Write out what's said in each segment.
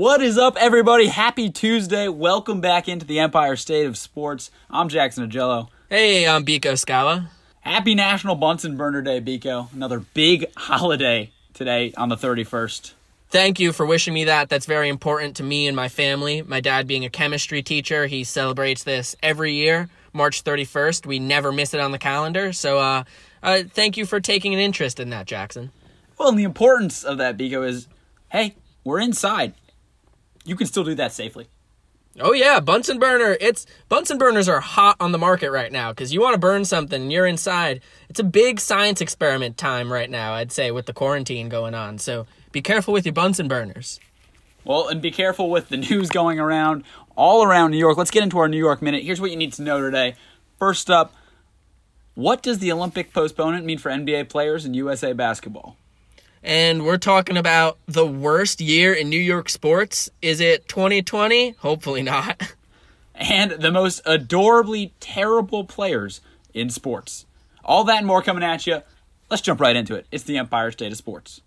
What is up, everybody? Happy Tuesday. Welcome back into the Empire State of Sports. I'm Jackson Agello. Hey, I'm Biko Scala. Happy National Bunsen Burner Day, Biko. Another big holiday today on the 31st. Thank you for wishing me that. That's very important to me and my family. My dad being a chemistry teacher, he celebrates this every year, March 31st. We never miss it on the calendar. So, uh, uh, thank you for taking an interest in that, Jackson. Well, and the importance of that, Biko, is hey, we're inside. You can still do that safely. Oh yeah, Bunsen burner. It's Bunsen burners are hot on the market right now because you want to burn something and you're inside. It's a big science experiment time right now, I'd say, with the quarantine going on. So be careful with your Bunsen burners. Well, and be careful with the news going around all around New York. Let's get into our New York minute. Here's what you need to know today. First up, what does the Olympic postponement mean for NBA players and USA basketball? And we're talking about the worst year in New York sports. Is it 2020? Hopefully not. And the most adorably terrible players in sports. All that and more coming at you. Let's jump right into it. It's the Empire State of Sports.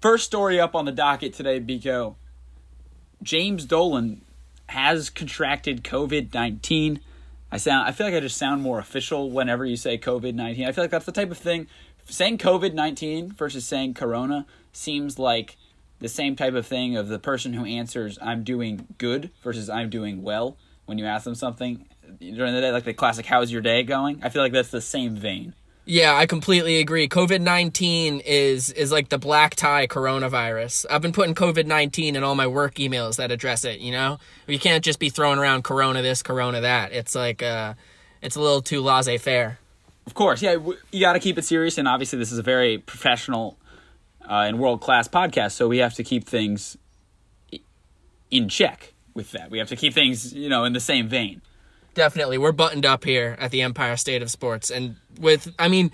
First story up on the docket today, Biko. James Dolan has contracted COVID 19. I sound I feel like I just sound more official whenever you say COVID nineteen. I feel like that's the type of thing saying COVID nineteen versus saying Corona seems like the same type of thing of the person who answers I'm doing good versus I'm doing well when you ask them something during the day, like the classic "How's your day going?" I feel like that's the same vein. Yeah, I completely agree. COVID nineteen is is like the black tie coronavirus. I've been putting COVID nineteen in all my work emails that address it. You know, you can't just be throwing around Corona this, Corona that. It's like uh, it's a little too laissez faire. Of course, yeah, you got to keep it serious, and obviously this is a very professional uh, and world class podcast, so we have to keep things in check with that. We have to keep things, you know, in the same vein definitely we're buttoned up here at the empire state of sports and with i mean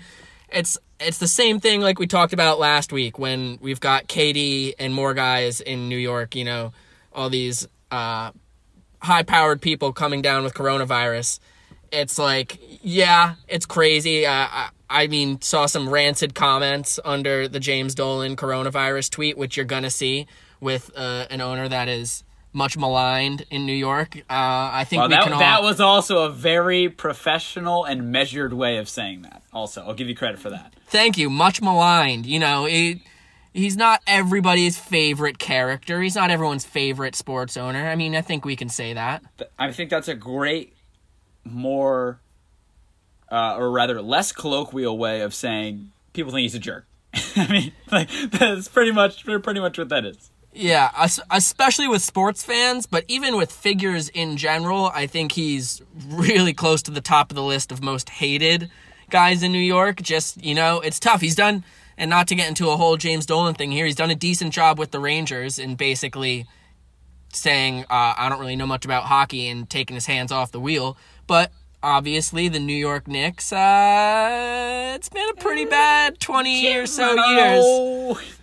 it's it's the same thing like we talked about last week when we've got KD and more guys in New York, you know, all these uh, high powered people coming down with coronavirus. It's like, yeah, it's crazy. Uh, I, I mean, saw some rancid comments under the James Dolan coronavirus tweet, which you're to see with uh, an owner that is much maligned in New York. Uh, I think well, we that, can all... that was also a very professional and measured way of saying that. Also, I'll give you credit for that. Thank you. Much maligned. You know, it, he's not everybody's favorite character. He's not everyone's favorite sports owner. I mean, I think we can say that. I think that's a great, more, uh, or rather, less colloquial way of saying people think he's a jerk. I mean, like, that's pretty much pretty much what that is. Yeah, especially with sports fans, but even with figures in general, I think he's really close to the top of the list of most hated guys in New York. Just, you know, it's tough. He's done, and not to get into a whole James Dolan thing here, he's done a decent job with the Rangers in basically saying, uh, I don't really know much about hockey and taking his hands off the wheel. But obviously, the New York Knicks, uh, it's been a pretty bad 20 or so years.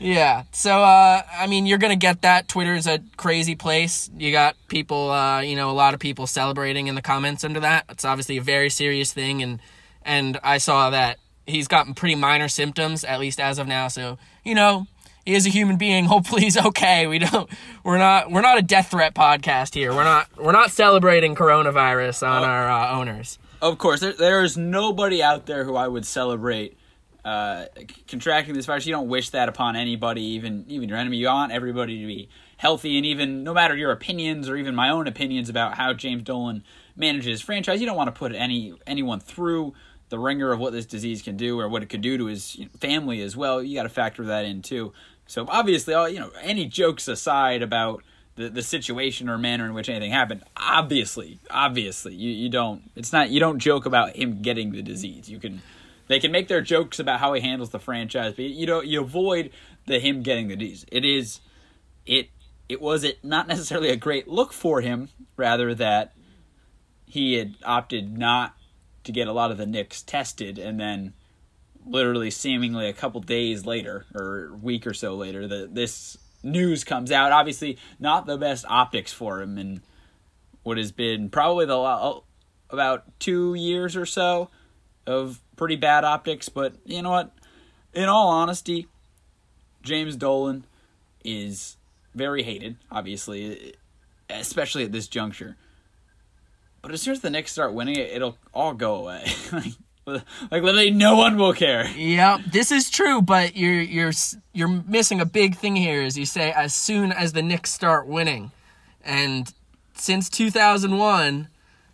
Yeah. So, uh, I mean, you're going to get that. Twitter is a crazy place. You got people, uh, you know, a lot of people celebrating in the comments under that. It's obviously a very serious thing. And, and I saw that he's gotten pretty minor symptoms, at least as of now. So, you know, he is a human being. Hopefully he's okay. We don't, we're not, we're not a death threat podcast here. We're not, we're not celebrating coronavirus on oh, our uh, owners. Of course, there, there is nobody out there who I would celebrate uh, contracting this virus. You don't wish that upon anybody, even even your enemy. You want everybody to be healthy, and even no matter your opinions or even my own opinions about how James Dolan manages franchise, you don't want to put any anyone through the ringer of what this disease can do or what it could do to his family as well. You got to factor that in too. So obviously, all you know, any jokes aside about the, the situation or manner in which anything happened, obviously, obviously, you, you don't. It's not you don't joke about him getting the disease. You can they can make their jokes about how he handles the franchise, but you know you avoid the him getting the D's. It is it it was it not necessarily a great look for him, rather that he had opted not to get a lot of the Knicks tested, and then literally seemingly a couple days later or week or so later that this news comes out. Obviously, not the best optics for him, and what has been probably the about two years or so of pretty bad optics, but you know what? In all honesty, James Dolan is very hated, obviously, especially at this juncture. But as soon as the Knicks start winning it, it'll all go away. like, like literally, no one will care. Yeah, this is true, but you're you're you're missing a big thing here. Is you say as soon as the Knicks start winning, and since 2001,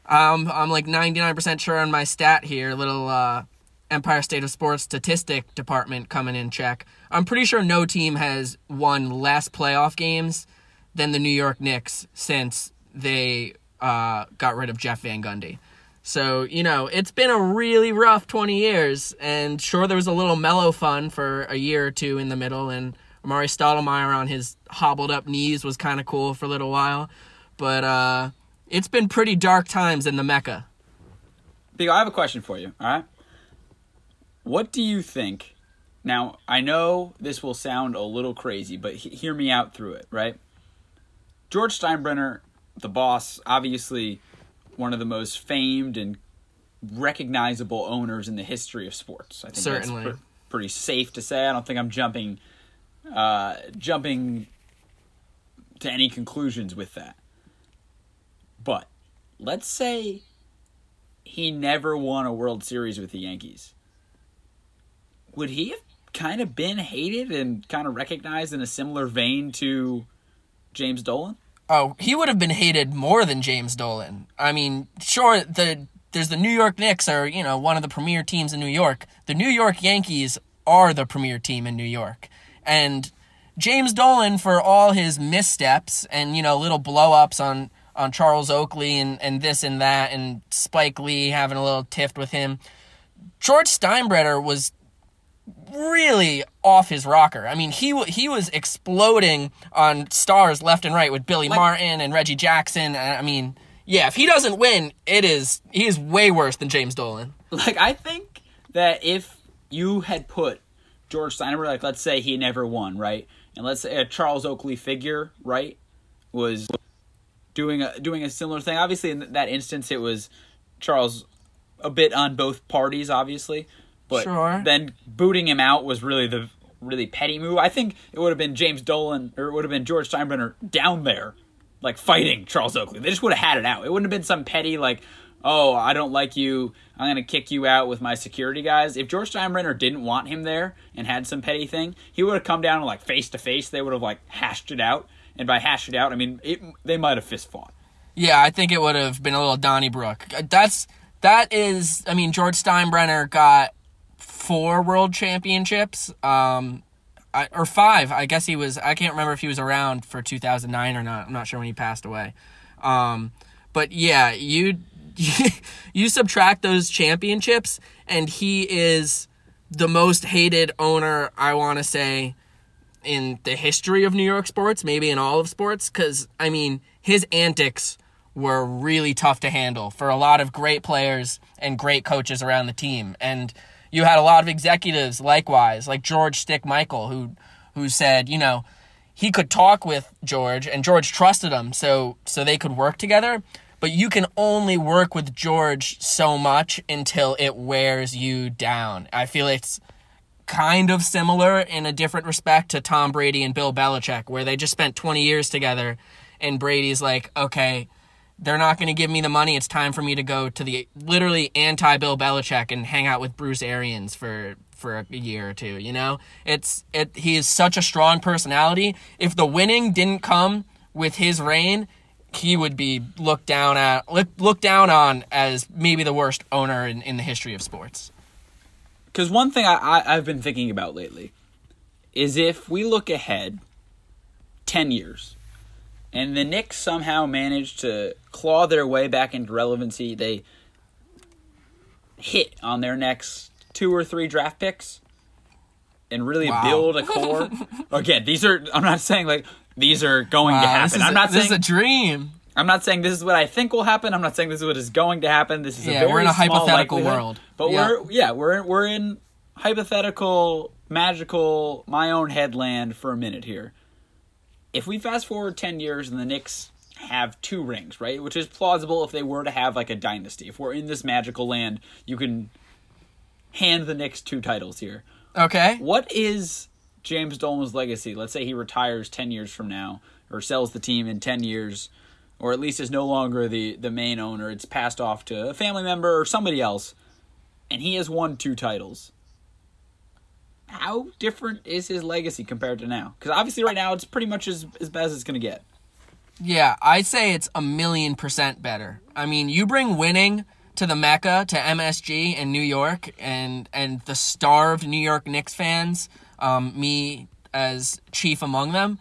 um, I'm like 99% sure on my stat here. Little uh, Empire State of Sports statistic department coming in check. I'm pretty sure no team has won less playoff games than the New York Knicks since they uh, got rid of Jeff Van Gundy. So, you know, it's been a really rough 20 years, and sure, there was a little Melo fun for a year or two in the middle, and Amar'e Stoudemire on his hobbled up knees was kind of cool for a little while, but uh, it's been pretty dark times in the Mecca. Big, I have a question for you, all right? What do you think? Now, I know this will sound a little crazy, but he- hear me out through it, right? George Steinbrenner, the boss, obviously one of the most famed and recognizable owners in the history of sports. I think Certainly. that's pr- pretty safe to say. I don't think I'm jumping uh, jumping to any conclusions with that. But let's say he never won a World Series with the Yankees. Would he have kind of been hated and kind of recognized in a similar vein to James Dolan? Oh, he would have been hated more than James Dolan. I mean, sure, the there's the New York Knicks are, you know, one of the premier teams in New York. The New York Yankees are the premier team in New York. And James Dolan for all his missteps and, you know, little blow ups on on Charles Oakley and, and this and that and Spike Lee having a little tiff with him. George Steinbrenner was really off his rocker. I mean, he he was exploding on stars left and right with Billy Like- Martin and Reggie Jackson. I mean, yeah, if he doesn't win, it is he is way worse than James Dolan. Like I think that if you had put George Steinbrenner, like let's say he never won, right, and let's say a Charles Oakley figure, right, was doing a doing a similar thing. Obviously, in that instance, it was Charles a bit on both parties, obviously, but Sure. then booting him out was really the really petty move. I think it would have been James Dolan or it would have been George Steinbrenner down there, like fighting Charles Oakley. They just would have had it out. It wouldn't have been some petty like, oh, I don't like you. I'm gonna kick you out with my security guys. If George Steinbrenner didn't want him there and had some petty thing, he would have come down and like face to face. They would have like hashed it out. And by hash it out, I mean it, they might have fist fought. Yeah, I think it would have been a little Donnybrook. That's that is. I mean, George Steinbrenner got four world championships, um, I, or five. I guess he was. I can't remember if he was around for 2009 or not. I'm not sure when he passed away. Um, but yeah, you you subtract those championships, and he is the most hated owner. I want to say in the history of New York sports, maybe in all of sports, because I mean, his antics were really tough to handle for a lot of great players and great coaches around the team. And you had a lot of executives likewise, like George Stick Michael, who who said, you know, he could talk with George and George trusted him so so they could work together. But you can only work with George so much until it wears you down. I feel it's kind of similar in a different respect to Tom Brady and Bill Belichick, where they just spent 20 years together, and Brady's like, okay, they're not going to give me the money. It's time for me to go to the literally anti Bill Belichick and hang out with Bruce Arians for for a year or two. You know, it's it. He is such a strong personality. If the winning didn't come with his reign, he would be looked down at look, looked down on as maybe the worst owner in, in the history of sports. Because one thing I, I, I've been thinking about lately is if we look ahead 10 years and the Knicks somehow manage to claw their way back into relevancy, they hit on their next two or three draft picks and really Wow. build a core. Again, these are, I'm not saying like these are going to happen. this is I'm not this saying is a dream. I'm not saying this is what I think will happen. I'm not saying this is what is going to happen. This is Yeah, a very we're in a hypothetical world. But Yeah. we're yeah, we're we're in hypothetical, magical, my own headland for a minute here. If we fast forward ten years and the Knicks have two rings, right? Which is plausible if they were to have like a dynasty. If we're in this magical land, you can hand the Knicks two titles here. Okay. What is James Dolan's legacy? Let's say he retires 10 years from now or sells the team in 10 years or at least is no longer the, the main owner. It's passed off to a family member or somebody else and he has won two titles. How different is his legacy compared to now? Because obviously, right now, it's pretty much as, as bad as it's to get. Yeah, I'd say it's a million percent better. I mean, you bring winning to the Mecca, to MSG in New York, and and the starved New York Knicks fans, um, me as chief among them.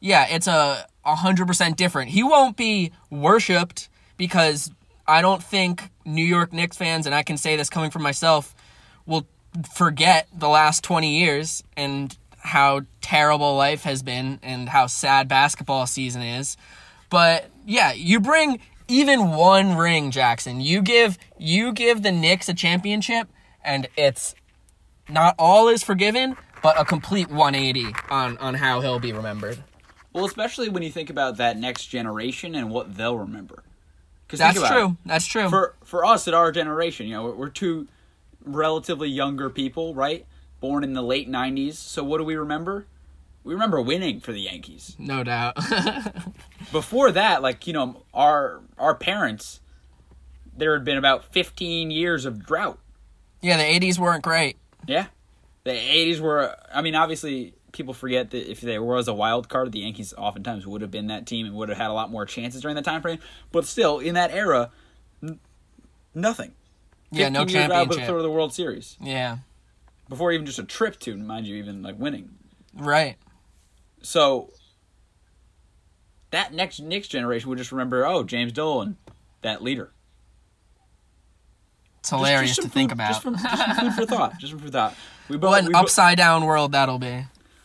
Yeah, it's a hundred percent different. He won't be worshipped because I don't think New York Knicks fans, and I can say this coming from myself, will forget the last 20 years and how terrible life has been and how sad basketball season is. But yeah, you bring even one ring, Jackson. You give you give the Knicks a championship and it's not all is forgiven, but a complete 180 on on how he'll be remembered. Well, especially when you think about that next generation and what they'll remember. That's true. It. That's true. For for us at our generation, you know, we're, we're two relatively younger people, right? Born in the late 90s. So what do we remember? We remember winning for the Yankees. No doubt. Before that, like, you know, our our parents there had been about 15 years of drought. Yeah, the 80s weren't great. Yeah. The 80s were I mean, obviously people forget that if there was a wild card, the Yankees oftentimes would have been that team and would have had a lot more chances during that time frame. But still, in that era, n- nothing. Yeah, no championship. Out the World Series. Yeah. Before even just a trip to, mind you, even like winning. Right. So that next Knicks generation would just remember, oh, James Dolan, that leader. It's hilarious just, just to food, think about. Just, from, just food for thought. Just for thought. We both, what an upside bo- down world that'll be.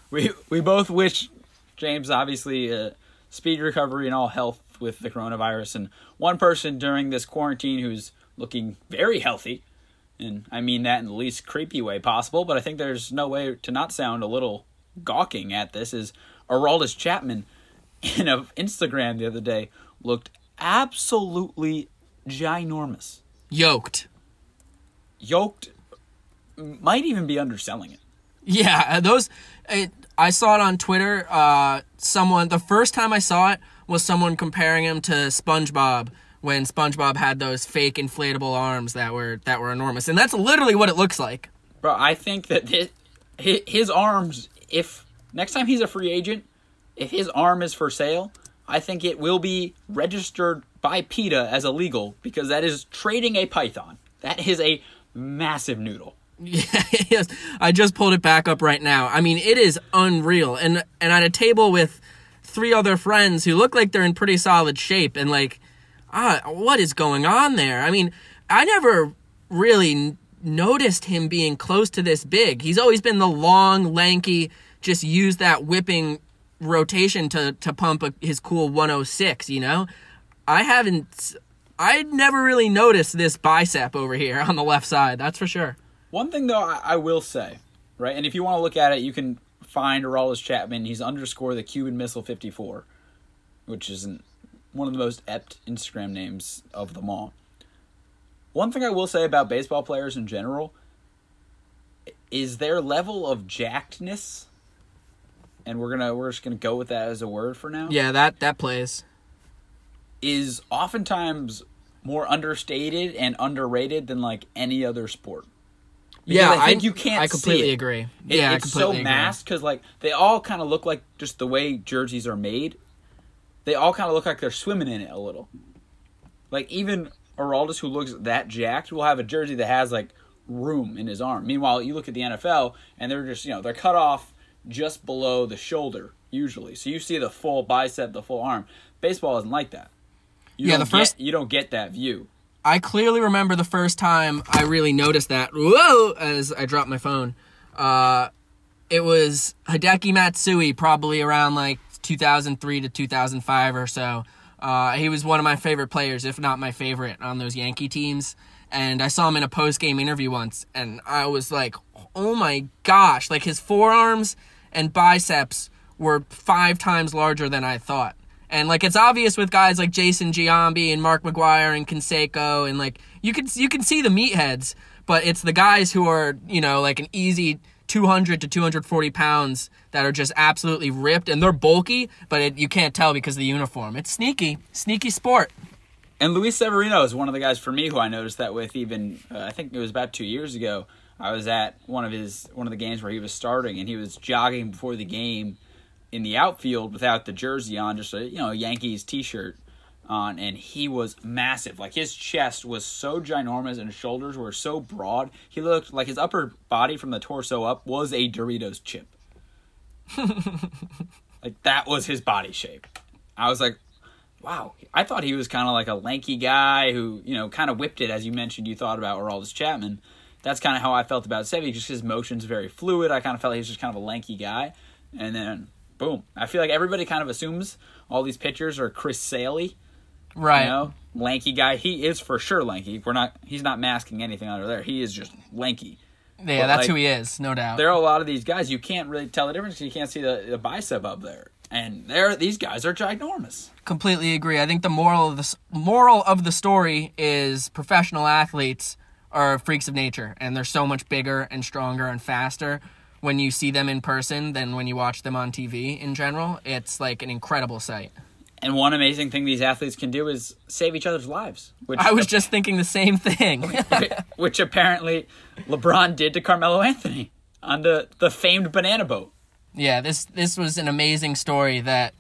We we both wish James obviously a speed recovery and all health with the coronavirus. And one person during this quarantine who's looking very healthy. And I mean that in the least creepy way possible, but I think there's no way to not sound a little gawking at this. Is Aroldis Chapman in an Instagram the other day looked absolutely ginormous. Yoked. Yoked might even be underselling it. Yeah, those. It, I saw it on Twitter. Uh, someone the first time I saw it was someone comparing him to SpongeBob when SpongeBob had those fake inflatable arms that were that were enormous, and that's literally what it looks like. Bro, I think that his arms, if next time he's a free agent, if his arm is for sale, I think it will be registered by PETA as illegal because that is trading a python. That is a massive noodle. yes, I just pulled it back up right now. I mean, it is unreal, and and at a table with three other friends who look like they're in pretty solid shape, and like ah, what is going on there? I mean, I never really noticed him being close to this big. He's always been the long, lanky, just use that whipping rotation to to pump a, his cool 106. You know, I haven't. I never really noticed this bicep over here on the left side. That's for sure. One thing though, I, I will say, right, and if you want to look at it, you can find Aroldis Chapman. He's underscore the Cuban Missile 54, which isn't one of the most ept Instagram names of them all. One thing I will say about baseball players in general is their level of jackedness, and we're gonna we're just gonna go with that as a word for now. Yeah, that that plays is oftentimes more understated and underrated than like any other sport. Yeah, I think I, you can't. I completely agree. It, yeah, it's so masked because like they all kind of look like just the way jerseys are made, they all kind of look like they're swimming in it a little. Like even Aroldis, who looks that jacked, will have a jersey that has like room in his arm. Meanwhile, you look at the NFL and they're just you know they're cut off just below the shoulder usually, so you see the full bicep, the full arm. Baseball isn't like that. You yeah, the first get, you don't get that view. I clearly remember the first time I really noticed that. Whoa! As I dropped my phone, uh, it was Hideki Matsui, probably around like 2003 to 2005 or so. Uh, he was one of my favorite players, if not my favorite, on those Yankee teams. And I saw him in a post game interview once, and I was like, oh my gosh, like his forearms and biceps were five times larger than I thought. And like it's obvious with guys like Jason Giambi and Mark McGwire and Canseco, and like you can you can see the meatheads, but it's the guys who are you know like an easy 200 to 240 pounds that are just absolutely ripped and they're bulky, but it, you can't tell because of the uniform. It's sneaky, sneaky sport. And Luis Severino is one of the guys for me who I noticed that with. Even uh, I think it was about two years ago. I was at one of his one of the games where he was starting, and he was jogging before the game in the outfield without the jersey on, just a you know Yankees T-shirt on, and he was massive. Like his chest was so ginormous, and his shoulders were so broad. He looked like his upper body from the torso up was a Doritos chip. like that was his body shape. I was like, wow. I thought he was kind of like a lanky guy who you know kind of whipped it, as you mentioned. You thought about Aroldis Chapman. That's kind of how I felt about Sevy. Just his motions very fluid. I kind of felt he was just kind of a lanky guy, and then boom. I feel like everybody kind of assumes all these pitchers are Chris Sale. Right. you know, lanky guy. He is for sure lanky. We're not. He's not masking anything under there. He is just lanky. Yeah, But, that's like, who he is, no doubt. There are a lot of these guys. You can't really tell the difference. You can't see the, the bicep up there. And there, these guys are ginormous. completely agree. I think the moral of the moral of the story is professional athletes are freaks of nature, and they're so much bigger and stronger and faster when you see them in person than when you watch them on TV. In general, it's like an incredible sight. And one amazing thing these athletes can do is save each other's lives. Which I was just thinking the same thing. which apparently LeBron did to Carmelo Anthony on the the famed banana boat. yeah, this this was an amazing story that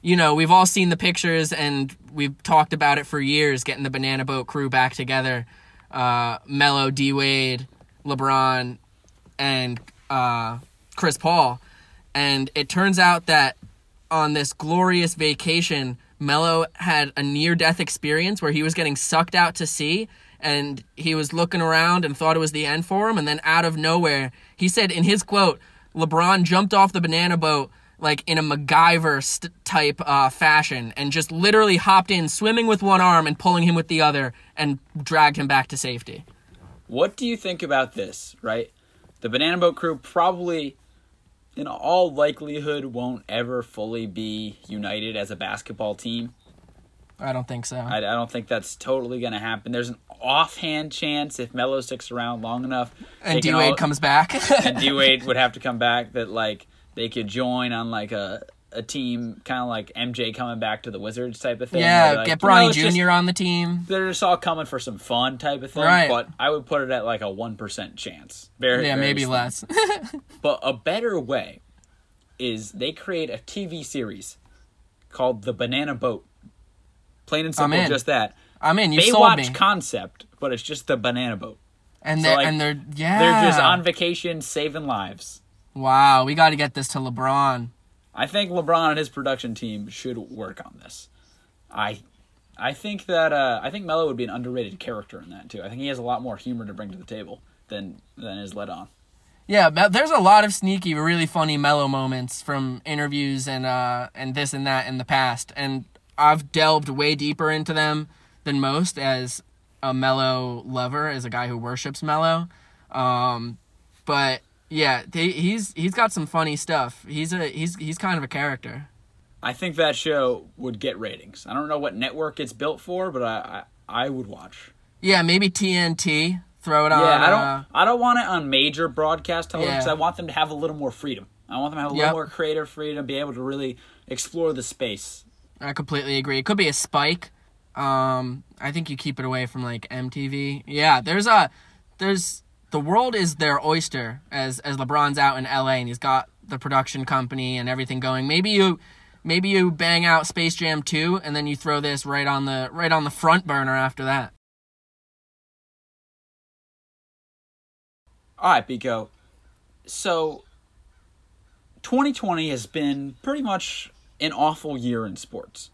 you know we've all seen the pictures and we've talked about it for years. Getting the Banana Boat crew back together, uh, Melo, D Wade, LeBron, and uh, Chris Paul, and it turns out that on this glorious vacation, Melo had a near death experience where he was getting sucked out to sea and he was looking around and thought it was the end for him. And then out of nowhere, he said in his quote, LeBron jumped off the banana boat like in a MacGyver st- type uh, fashion and just literally hopped in, swimming with one arm and pulling him with the other and dragged him back to safety. What do you think about this, right? The Banana Boat crew probably, in all likelihood, won't ever fully be united as a basketball team. I don't think so. I, I don't think that's totally going to happen. There's an offhand chance if Melo sticks around long enough. and D Wade comes back. and D Wade would have to come back. That like they could join on like a a team, kind of like MJ coming back to the Wizards type of thing. yeah, like, get you know, Bronny Jr. just- on the team. they're just all coming for some fun type of thing. Right. But I would put it at like a one percent chance. Very Yeah, very maybe slim. less. But a better way is they create a TV series called The Banana Boat. Plain and simple, just that. I'm in. You sold me. Baywatch concept, but it's just the Banana Boat. and so, they're like, and they're yeah. They're just on vacation saving lives. Wow, we got to get this to LeBron. I think LeBron and his production team should work on this. I I think that uh, I think Melo would be an underrated character in that too. I think he has a lot more humor to bring to the table than than is let on. Yeah, there's a lot of sneaky, really funny Melo moments from interviews and uh and this and that in the past, and I've delved way deeper into them than most as a Melo lover, as a guy who worships Melo. Um, but yeah, they, he's he's got some funny stuff. He's a he's he's kind of a character. I think that show would get ratings. I don't know what network it's built for, but I I, I would watch. Yeah, maybe TNT. Throw it on. Yeah, I don't uh, I don't want it on major broadcast television because Yeah. I want them to have a little more freedom. I want them to have a Yep. little more creative freedom, be able to really explore the space. I completely agree. It could be a spike. Um, I think you keep it away from like MTV. Yeah, there's a there's the world is their oyster as as LeBron's out in LA and he's got the production company and everything going. Maybe you maybe you bang out Space Jam 2 and then you throw this right on the right on the front burner after that. All right, Biko. So, 2020 has been pretty much an awful year in sports.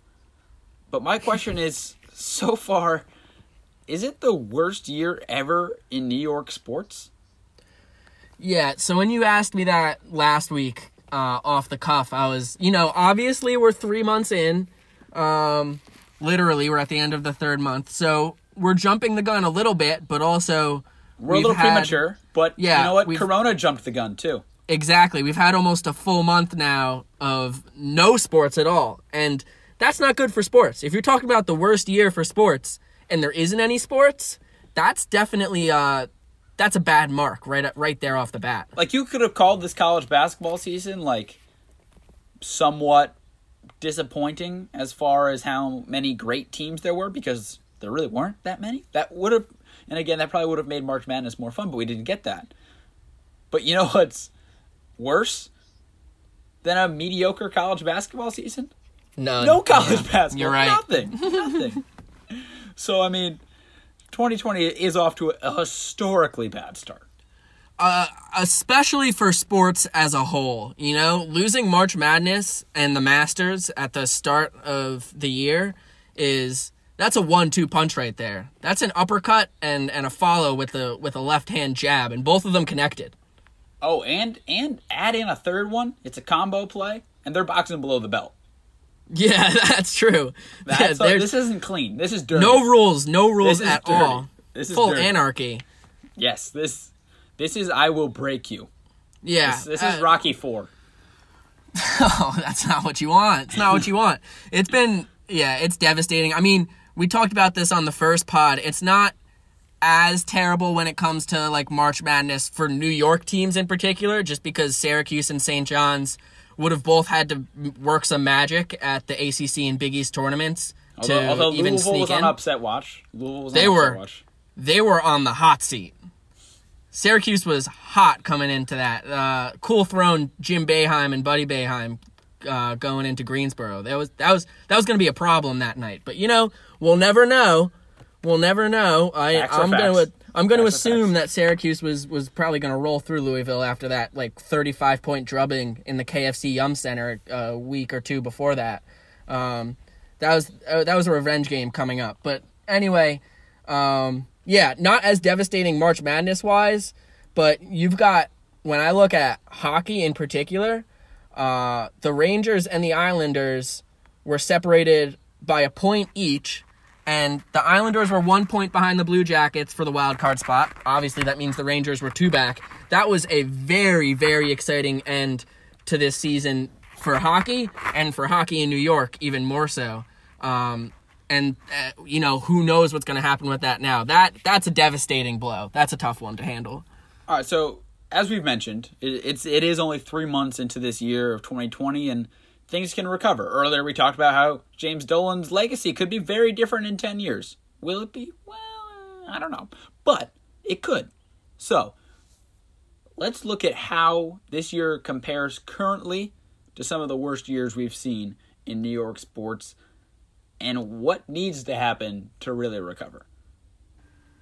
But my question is so far, is it the worst year ever in New York sports? Yeah, so when you asked me that last week, uh, off the cuff, I was, you know, obviously we're three months in. Um, literally, we're at the end of the third month. So we're jumping the gun a little bit, but also. We're a little had- premature, but Yeah, you know what? Corona jumped the gun too. Exactly. We've had almost a full month now of no sports at all. And that's not good for sports. If you're talking about the worst year for sports and there isn't any sports, that's definitely uh that's a bad mark right right there off the bat. Like you could have called this college basketball season like somewhat disappointing as far as how many great teams there were because there really weren't that many. That would have and again that probably would have made March Madness more fun, but we didn't get that. But you know what's worse than a mediocre college basketball season? None. No college Yeah, basketball. You're right. Nothing. Nothing. So I mean 2020 is off to a historically bad start. Uh, especially for sports as a whole. You know, losing March Madness and the Masters at the start of the year is that's a one-two punch right there. That's an uppercut and and a follow with a with a left-hand jab, and both of them connected. Oh, and and add in a third one. It's a combo play, and they're boxing below the belt. Yeah, that's true. That's yeah, there's this isn't clean. This is dirty. no rules, no rules at dirty. all. This is Full dirty. anarchy. Yes, this this is I will break you. Yeah, This, this uh, is Rocky Four. Oh, that's not what you want. It's not what you want. It's been, yeah, it's devastating. I mean, we talked about this on the first pod. It's not as terrible when it comes to like March Madness for New York teams in particular, just because Syracuse and St. John's would have both had to work some magic at the ACC and Big East tournaments to Although, although even Louisville sneak in. upset watch. Louisville was They upset were. watch. They were on the hot seat. Syracuse was hot coming into that. Uh, cool thrown Jim Boeheim and Buddy Boeheim uh, going into Greensboro. That was that was that was going to be a problem that night. But you know, we'll never know. We'll never know. I I'm going to I'm going to assume that Syracuse was was probably going to roll through Louisville after that like 35 point drubbing in the KFC Yum Center a week or two before that. Um, that was uh, that was a revenge game coming up. But anyway, um, yeah, not as devastating March Madness wise, but you've got when I look at hockey in particular, uh, the Rangers and the Islanders were separated by a point each, and the Islanders were one point behind the Blue Jackets for the wild card spot. Obviously, that means the Rangers were two back. That was a very, very exciting end to this season for hockey, and for hockey in New York, even more so. Um, and uh, you know who knows what's going to happen with that now. That that's a devastating blow. That's a tough one to handle. All right, so as we've mentioned, it, it's it is only three months into this year of 2020, and things can recover. Earlier, we talked about how James Dolan's legacy could be very different in 10 years. Will it be? Well, uh, I don't know, but it could. So let's look at how this year compares currently to some of the worst years we've seen in New York sports, and what needs to happen to really recover.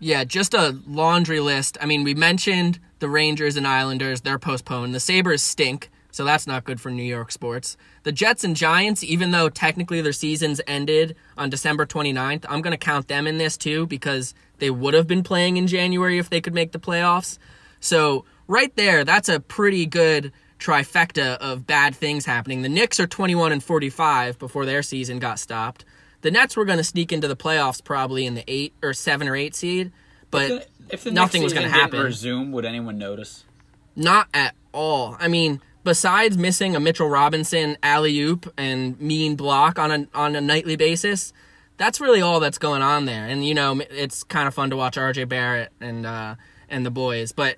Yeah, just a laundry list. I mean, we mentioned the Rangers and Islanders, they're postponed. The Sabres stink, so that's not good for New York sports. The Jets and Giants, even though technically their seasons ended on December 29th, I'm going to count them in this too because they would have been playing in January if they could make the playoffs. So, right there, that's a pretty good trifecta of bad things happening. The Knicks are 21 and 45 before their season got stopped. The Nets were going to sneak into the playoffs probably in the 8 or 7 or 8 seed, but If the nothing next was going to happen. resume, would anyone notice? Not at all. I mean, besides missing a Mitchell Robinson alley oop and mean block on a on a nightly basis, that's really all that's going on there. And you know, it's kind of fun to watch RJ Barrett and uh, and the boys, but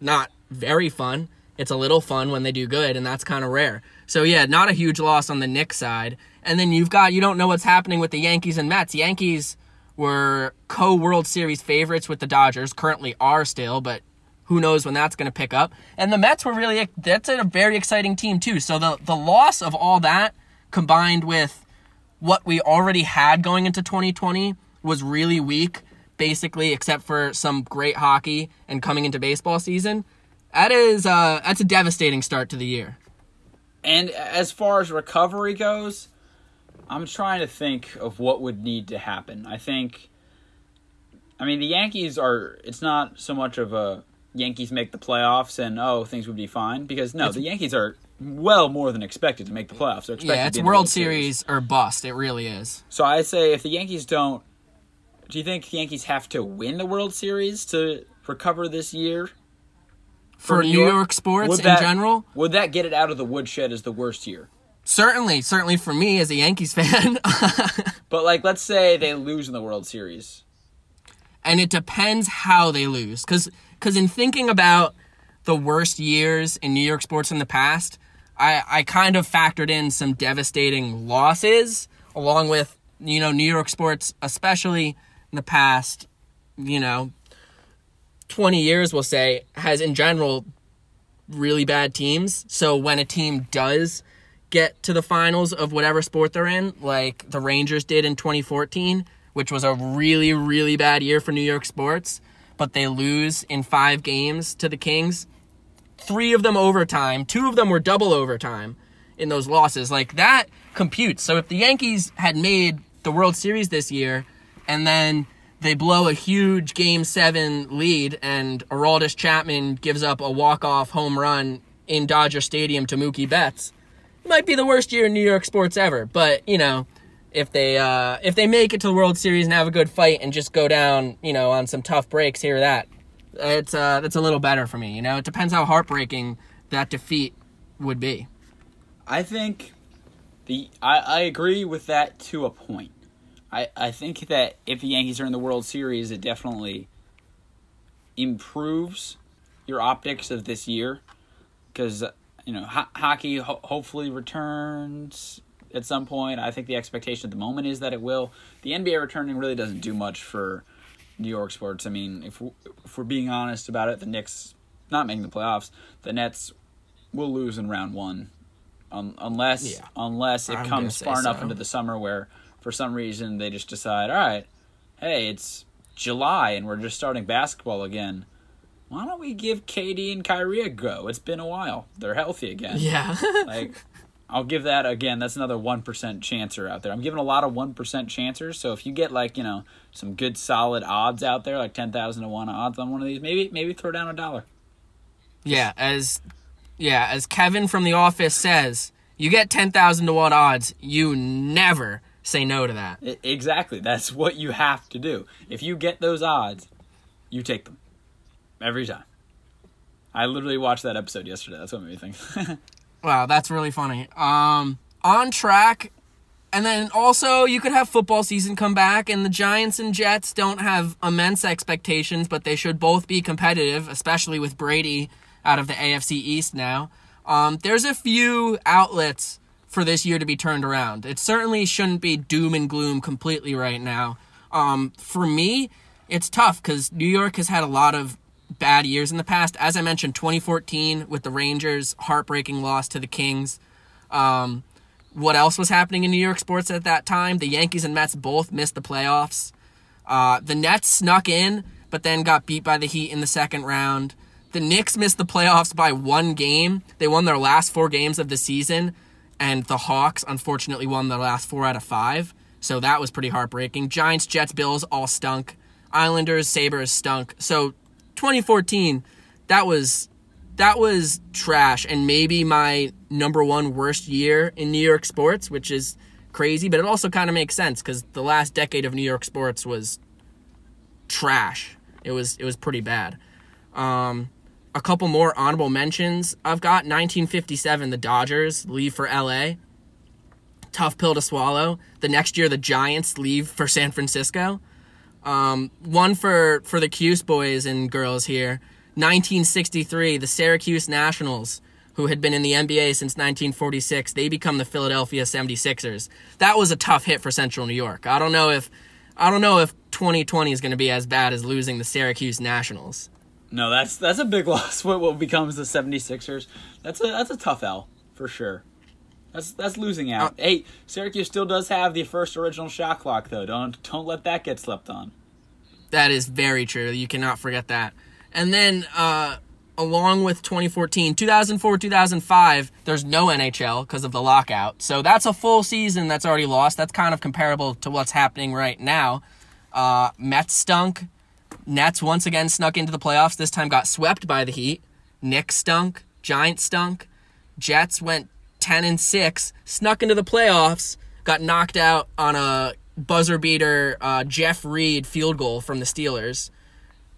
not very fun. It's a little fun when they do good, and that's kind of rare. So yeah, not a huge loss on the Knicks side. And then you've got you don't know what's happening with the Yankees and Mets. Yankees were co World Series favorites with the Dodgers, currently are still, but who knows when that's going to pick up. And the Mets were really that's a very exciting team too. So the the loss of all that combined with what we already had going into 2020 was really weak, basically, except for some great hockey and coming into baseball season. That is uh, that's a devastating start to the year. And as far as recovery goes, I'm trying to think of what would need to happen. I think, I mean, the Yankees are. It's not so much of a Yankees make the playoffs and oh things would be fine because no, the Yankees are well more than expected to make the playoffs. They're expected Yeah, to it's in World Series or bust. It really is. So I say if the Yankees don't, do you think the Yankees have to win the World Series to recover this year? For, New York, sports Would in general, Would that get it out of the woodshed as the worst year? certainly, certainly for me as a Yankees fan. But like, let's say they lose in the World Series. And it depends how they lose. Because because in thinking about the worst years in New York sports in the past, I I kind of factored in some devastating losses along with you know New York sports, especially in the past, you know, twenty years, we'll say, has in general really bad teams. So when a team does get to the finals of whatever sport they're in, like the Rangers did in 2014, which was a really, really bad year for New York sports, but they lose in five games to the Kings. Three of them overtime, two of them were double overtime in those losses. Like that computes. So if the Yankees had made the World Series this year and then they blow a huge game seven lead and Aroldis Chapman gives up a walk-off home run in Dodger Stadium to Mookie Betts, it might be the worst year in New York sports ever. But, you know, if they uh, if they make it to the World Series and have a good fight and just go down, you know, on some tough breaks here or that, it's uh, that's a little better for me. You know, it depends how heartbreaking that defeat would be. I think the I, I agree with that to a point. I, I think that if the Yankees are in the World Series, it definitely improves your optics of this year because you know ho- hockey ho- hopefully returns at some point. I think the expectation at the moment is that it will. The NBA returning really doesn't do much for New York sports. I mean, if if we're being honest about it, the Knicks not making the playoffs, the Nets will lose in round one, um, unless Yeah. unless it I'm comes far enough into the summer where for some reason they just decide, all right, hey, it's July and we're just starting basketball again. Why don't we give KD and Kyrie a go? It's been a while. They're healthy again. Yeah. Like, I'll give that again. That's another one percent chancer out there. I'm giving a lot of one percent chancers. So if you get like you know some good solid odds out there, like ten thousand to one odds on one of these, maybe maybe throw down a dollar. Yeah, as yeah, as Kevin from The Office says, you get ten thousand to one odds. You never say no to that. Exactly. That's what you have to do. If you get those odds, you take them every time. I literally watched that episode yesterday. That's what made me think. Wow, that's really funny. Um, on track, and then also you could have football season come back, and the Giants and Jets don't have immense expectations, but they should both be competitive, especially with Brady out of the AFC East now. Um, there's a few outlets for this year to be turned around. It certainly shouldn't be doom and gloom completely right now. Um, for me, it's tough because New York has had a lot of bad years in the past. As I mentioned, 2014 with the Rangers, heartbreaking loss to the Kings. Um, what else was happening in New York sports at that time? The Yankees and Mets both missed the playoffs. Uh, the Nets snuck in, but then got beat by the Heat in the second round. The Knicks missed the playoffs by one game. They won their last four games of the season, and the Hawks unfortunately won their last four out of five. So that was pretty heartbreaking. Giants, Jets, Bills all stunk. Islanders, Sabres stunk. So 2014, that was that was trash and maybe my number one worst year in New York sports, which is crazy, but it also kind of makes sense because the last decade of New York sports was trash. It was it was pretty bad. Um, a couple more honorable mentions. I've got 1957, the Dodgers leave for LA. Tough pill to swallow. The next year, the Giants leave for San Francisco. Um, one for for the Cuse boys and girls here. 1963, the Syracuse Nationals, who had been in the NBA since 1946, they become the Philadelphia 76ers. That was a tough hit for Central New York. I don't know if I don't know if 2020 is going to be as bad as losing the Syracuse Nationals. no, that's that's a big loss. What what becomes the 76ers? That's a that's a tough L for sure. That's that's losing out. hey, Syracuse still does have the first original shot clock though. Don't don't let that get slept on. That is very true. You cannot forget that. And then, uh, along with 2014, 2004, 2005, there's no NHL because of the lockout. So that's a full season that's already lost. That's kind of comparable to what's happening right now. Uh, Mets stunk. Nets once again snuck into the playoffs. This time got swept by the Heat. Knicks stunk. Giants stunk. Jets went 10 and 6, snuck into the playoffs, got knocked out on a buzzer beater uh, Jeff Reed field goal from the Steelers.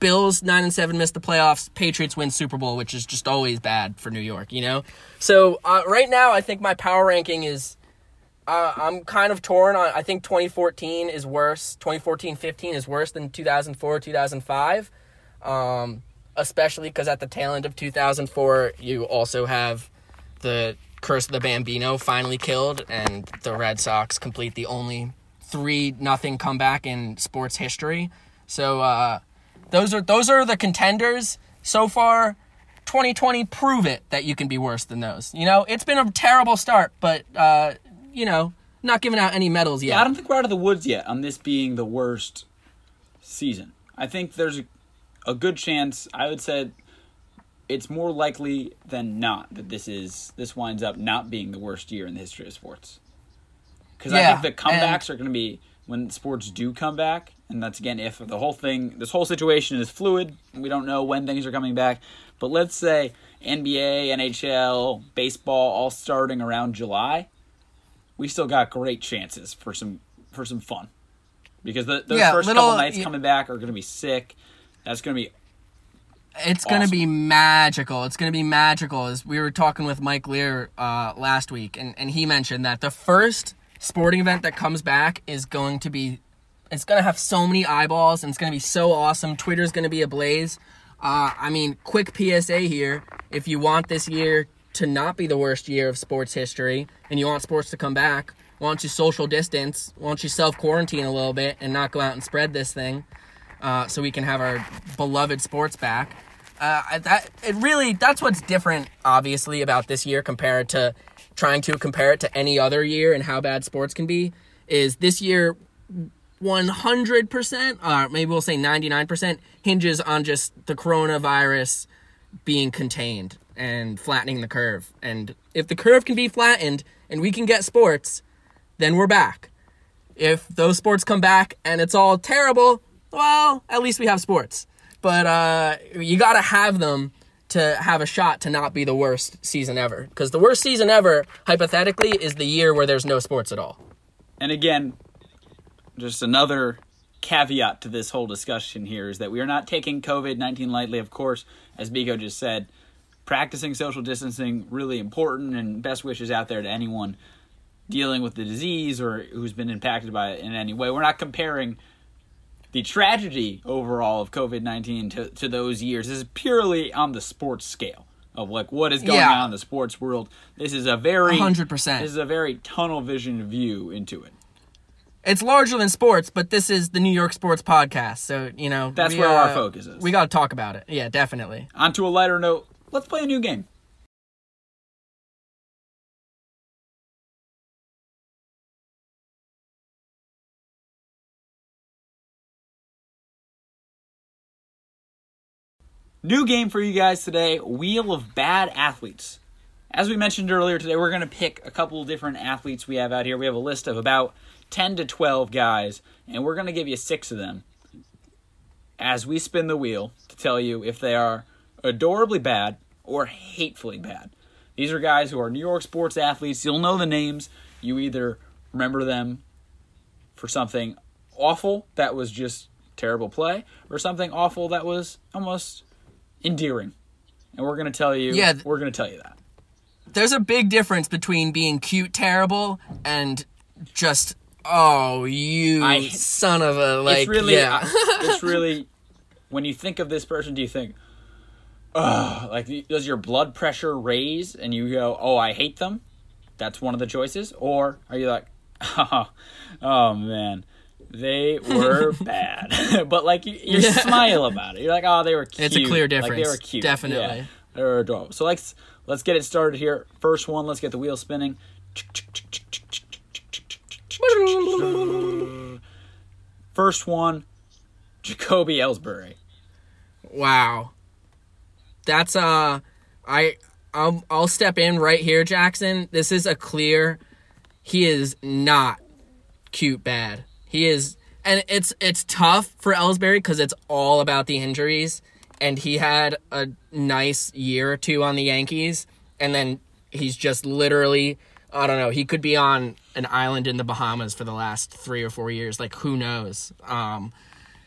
Bills 9 and 7 missed the playoffs. Patriots win Super Bowl, which is just always bad for New York, you know? So, uh, right now I think my power ranking is uh, I'm kind of torn on. I think 2014 is worse. 2014 15 is worse than 2004 2005. Um, especially because at the tail end of 2004, you also have the Curse of the Bambino finally killed, and the Red Sox complete the only three nothing comeback in sports history. So uh, those are those are the contenders so far. 2020 prove it that you can be worse than those. You know, it's been a terrible start, but uh, you know, not giving out any medals yet. Yeah, I don't think we're out of the woods yet on this being the worst season. I think there's a, a good chance. I would say it's more likely than not that this is this winds up not being the worst year in the history of sports. Because Yeah, I think the comebacks are going to be when sports do come back, and that's again if the whole thing, this whole situation is fluid. We don't know when things are coming back, but let's say NBA, NHL, baseball all starting around July we still got great chances for some for some fun because the those Yeah, first little- couple nights coming back are going to be sick. That's going to be It's gonna be magical. It's gonna be magical. As we were talking with Mike Lear uh, last week, and, and he mentioned that the first sporting event that comes back is going to be, it's gonna have so many eyeballs, and it's gonna be so awesome. Twitter's gonna be ablaze. Uh, I mean, quick PSA here: if you want this year to not be the worst year of sports history, and you want sports to come back, why don't you social distance? Why don't you self quarantine a little bit and not go out and spread this thing? uh, so we can have our beloved sports back. Uh, that it really that's what's different, obviously, about this year compared to trying to compare it to any other year and how bad sports can be. Is this year 100%, or maybe we'll say 99%, hinges on just the coronavirus being contained and flattening the curve. And if the curve can be flattened and we can get sports, then we're back. If those sports come back and it's all terrible, well, at least we have sports. But uh, you got to have them to have a shot to not be the worst season ever. Because the worst season ever, hypothetically, is the year where there's no sports at all. and again just another caveat to this whole discussion here is that we are not taking COVID-19 lightly of course as Biko just said practicing social distancing really important and best wishes out there to anyone dealing with the disease or who's been impacted by it in any way we're not comparing the tragedy overall of COVID 19 to, to those years. Is purely on the sports scale of like what is going Yeah. on in the sports world. This is a very 100%. This is a very tunnel vision view into it. It's larger than sports, but this is the New York Sports Podcast. So, you know, That's we, where our uh, focus is. We got to talk about it. Yeah, definitely. On to a lighter note, let's play a new game. New game for you guys today Wheel of Bad Athletes. As we mentioned earlier today, we're going to pick a couple different athletes we have out here. We have a list of about 10 to 12 guys, and we're going to give you six of them as we spin the wheel to tell you if they are adorably bad or hatefully bad. These are guys who are New York sports athletes. You'll know the names. You either remember them for something awful that was just terrible play or something awful that was almost endearing. And we're going to tell you Yeah. we're going to tell you that. There's a big difference between being cute terrible and just, oh, you I- son of a, like, it's really yeah. it's really when you think of this person do you think oh like does your blood pressure raise and you go oh i hate them that's one of the choices or are you like oh, oh man they were bad but like you, you Yeah. smile about it you're like oh they were cute It's a clear like, they were cute Definitely. yeah, they were adorable so let's let's get it started here first one let's get the wheel spinning first one jacoby ellsbury Wow. That's uh I I'll I'll step in right here, Jackson. This is a clear he is not cute bad. He is and it's it's tough for Ellsbury cuz it's all about the injuries and he had a nice year or two on the Yankees and then he's just literally I don't know, he could be on an island in the Bahamas for the last 3 or 4 years, like who knows. Um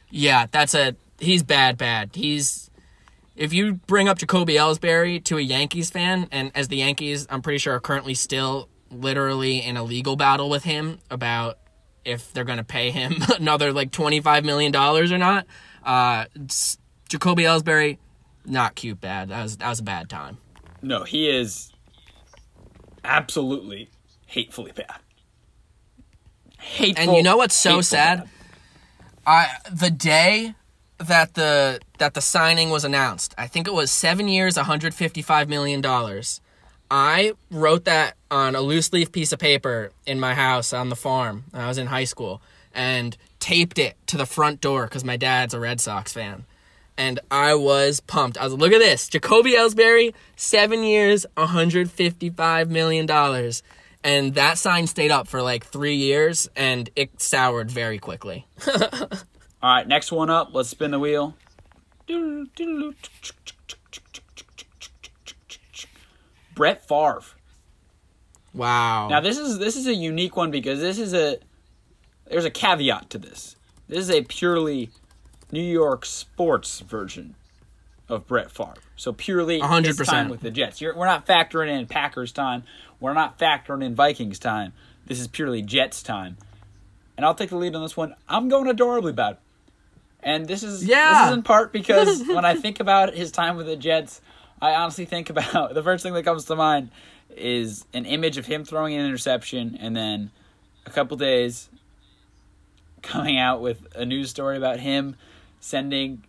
yeah, that's a he's bad bad. He's if you bring up Jacoby Ellsbury to a Yankees fan, and as the Yankees, I'm pretty sure are currently still literally in a legal battle with him about if they're going to pay him another like $25 million or not. Uh, Jacoby Ellsbury, not cute bad. That was, that was a bad time. No, he is absolutely hatefully bad. Hateful. And you know what's so sad? bad. I the day that the that the signing was announced, I think it was seven years, 155 million dollars. I wrote that on a loose leaf piece of paper in my house on the farm. I was in high school and taped it to the front door because my dad's a Red Sox fan. And I was pumped. I was like, look at this. Jacoby Ellsbury, seven years, $155 million. And that sign stayed up for like three years and it soured very quickly. All right, next one up. Let's spin the wheel. Brett Favre. Wow. Now this is this is a unique one because this is a there's a caveat to this. This is a purely New York sports version of Brett Favre. So purely 100%. time with the Jets. You're, we're not factoring in Packers time. We're not factoring in Vikings time. This is purely Jets time. And I'll take the lead on this one. I'm going adorably bad. And this is Yeah. this is in part because when I think about his time with the Jets, I honestly think about the first thing that comes to mind is an image of him throwing an interception and then a couple days coming out with a news story about him sending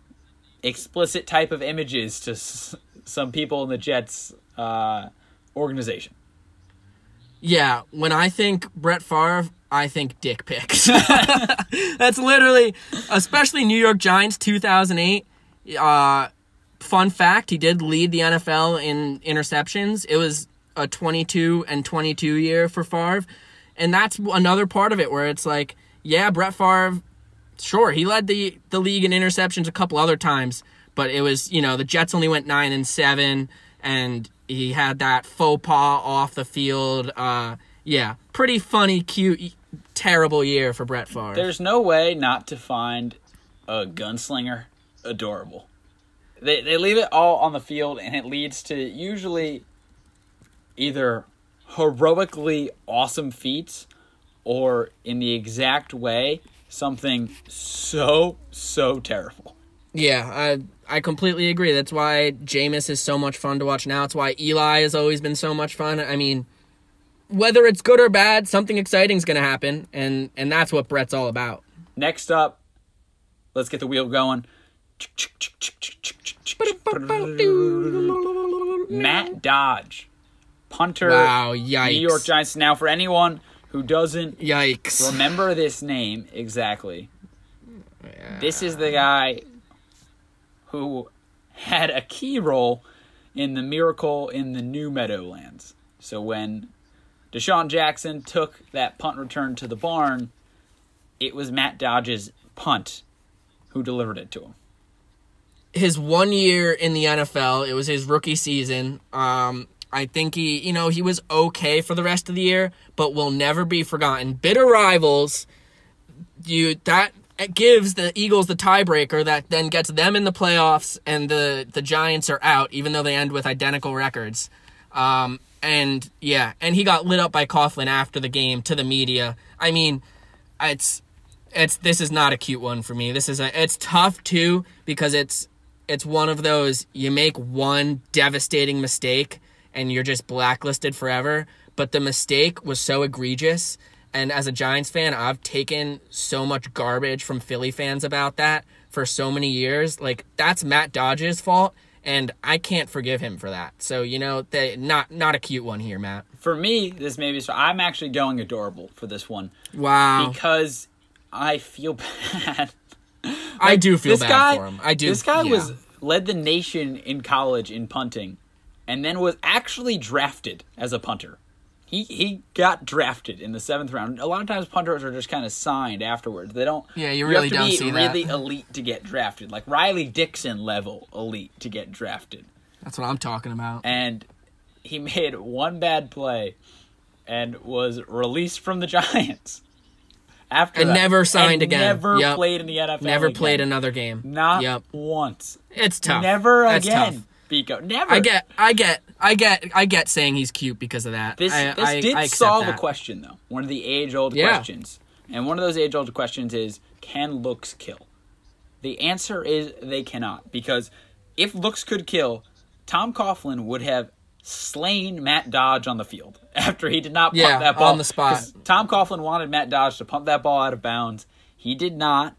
explicit type of images to s- some people in the Jets uh, organization. Yeah, when I think Brett Favre, I think dick pics. That's literally, especially New York Giants 2008. Uh, fun fact, he did lead the NFL in interceptions. It was a 22 and 22 year for Favre. And that's another part of it where it's like, yeah, Brett Favre, sure, he led the, the league in interceptions a couple other times, but it was, you know, the Jets only went 9 and 7 and he had that faux pas off the field. Uh, yeah, pretty funny, cute, terrible year for Brett Favre. There's no way not to find a gunslinger adorable. They they leave it all on the field, and it leads to usually either heroically awesome feats or, in the exact way, something so so terrible. Yeah, I I completely agree. That's why Jameis is so much fun to watch now. It's why Eli has always been so much fun. I mean, whether it's good or bad, something exciting is going to happen, and and that's what Brett's all about. Next up, let's get the wheel going. Matt Dodge, punter, Wow, yikes. New York Giants. Now, for anyone who doesn't Yikes. remember this name exactly, this is the guy who had a key role in the miracle in the New Meadowlands. So when DeSean Jackson took that punt return to the barn, it was Matt Dodge's punt who delivered it to him. His one year in the NFL. It was his rookie season. Um, I think he, you know, he was okay for the rest of the year, but will never be forgotten. Bitter rivals, you that gives the Eagles the tiebreaker that then gets them in the playoffs, and the the Giants are out, even though they end with identical records. Um, and yeah, and he got lit up by Coughlin after the game to the media. I mean, it's it's this is not a cute one for me. This is a it's tough too because it's it's one of those you make one devastating mistake and you're just blacklisted forever. But the mistake was so egregious, and as a Giants fan, I've taken so much garbage from Philly fans about that for so many years. Like that's Matt Dodge's fault, and I can't forgive him for that. So you know, they not not a cute one here, Matt. For me, this maybe so I'm actually going adorable for this one Wow, because I feel bad. I do feel this bad guy, for him. I do. This guy yeah. was led the nation in college in punting, and then was actually drafted as a punter. He he got drafted in the seventh round. A lot of times punters are just kind of signed afterwards. They don't. Yeah, you really have to don't be see that. really elite to get drafted, like Riley Dixon level elite to get drafted. That's what I'm talking about. And he made one bad play, and was released from the Giants. After And that. never signed And again. Never Yep. played in the NFL. Never again. played another game. Not Yep. once. It's tough. Never That's again. tough. Biko. Never. I get, I get, I get, I get saying he's cute because of that. This, I, this I, did I solve that. a question though. One of the age old Yeah. questions. And one of those age old questions is can looks kill? The answer is they cannot because if looks could kill, Tom Coughlin would have slain Matt Dodge on the field after he did not pump Yeah, that ball on the spot. Tom Coughlin wanted Matt Dodge to pump that ball out of bounds. He did not.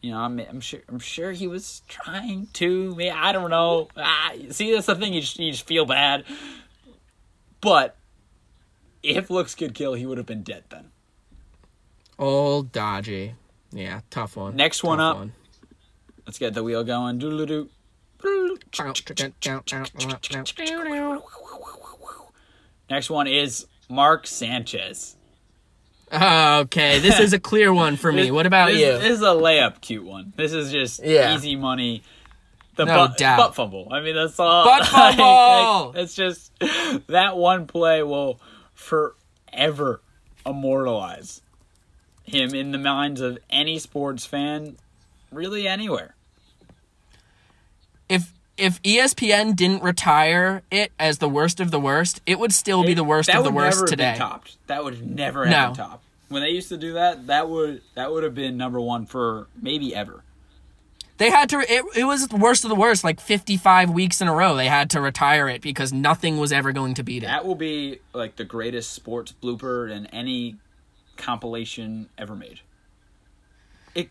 You know, I'm, I'm sure. I'm sure he was trying to. I don't know. Ah, see, that's the thing. You just, you just feel bad. But if looks could kill, he would have been dead then. Old dodgy. Yeah, tough one. Next one Tough up. Let's get the wheel going. Doodle-doo. Next one is Mark Sanchez. Oh, okay, this is a clear one for me. What about this, you? This is a layup, cute one. This is just Yeah. easy money. The No butt, doubt. butt fumble. I mean, that's all. Butt fumble! it's just that one play will forever immortalize him in the minds of any sports fan, really anywhere. If ESPN didn't retire it as the worst of the worst, it would still be the worst that of the would worst never today. Topped. That would never have been topped. When they used to do that, that would that would have been number one for maybe ever. They had to. It, it was the worst of the worst. Like fifty-five weeks in a row, they had to retire it because nothing was ever going to beat it. That will be like the greatest sports blooper in any compilation ever made.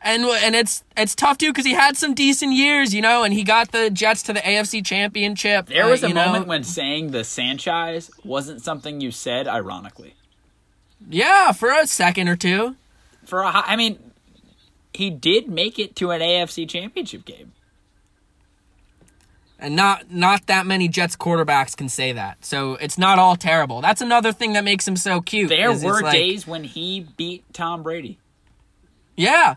And and it's it's tough too because he had some decent years, you know, and he got the Jets to the AFC Championship. There uh, was a know. moment when saying the Sanchez wasn't something you said ironically. yeah, for a second or two. For a, I mean, he did make it to an AFC Championship game. And not not that many Jets quarterbacks can say that. So it's not all terrible. That's another thing that makes him so cute. There were like- days when he beat Tom Brady. Yeah.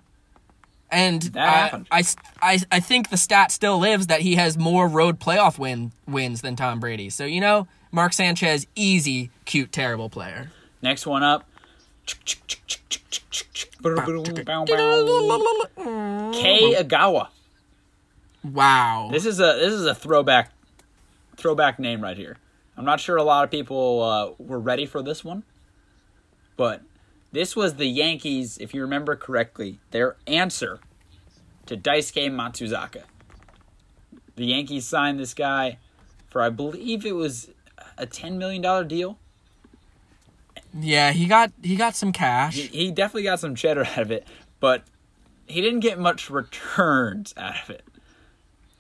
And I-. I, I, I think the stat still lives that he has more road playoff win wins than Tom Brady. So, you know, Mark Sanchez, easy, cute, terrible player. Next one up. Kei Igawa. Wow. This is a this is a throwback throwback name right here. I'm not sure a lot of people uh, were ready for this one, but this was the Yankees, if you remember correctly, their answer to Daisuke Matsuzaka. The Yankees signed this guy for I believe it was a ten million dollar deal. yeah, he got he got some cash. He, he definitely got some cheddar out of it, but he didn't get much returns out of it.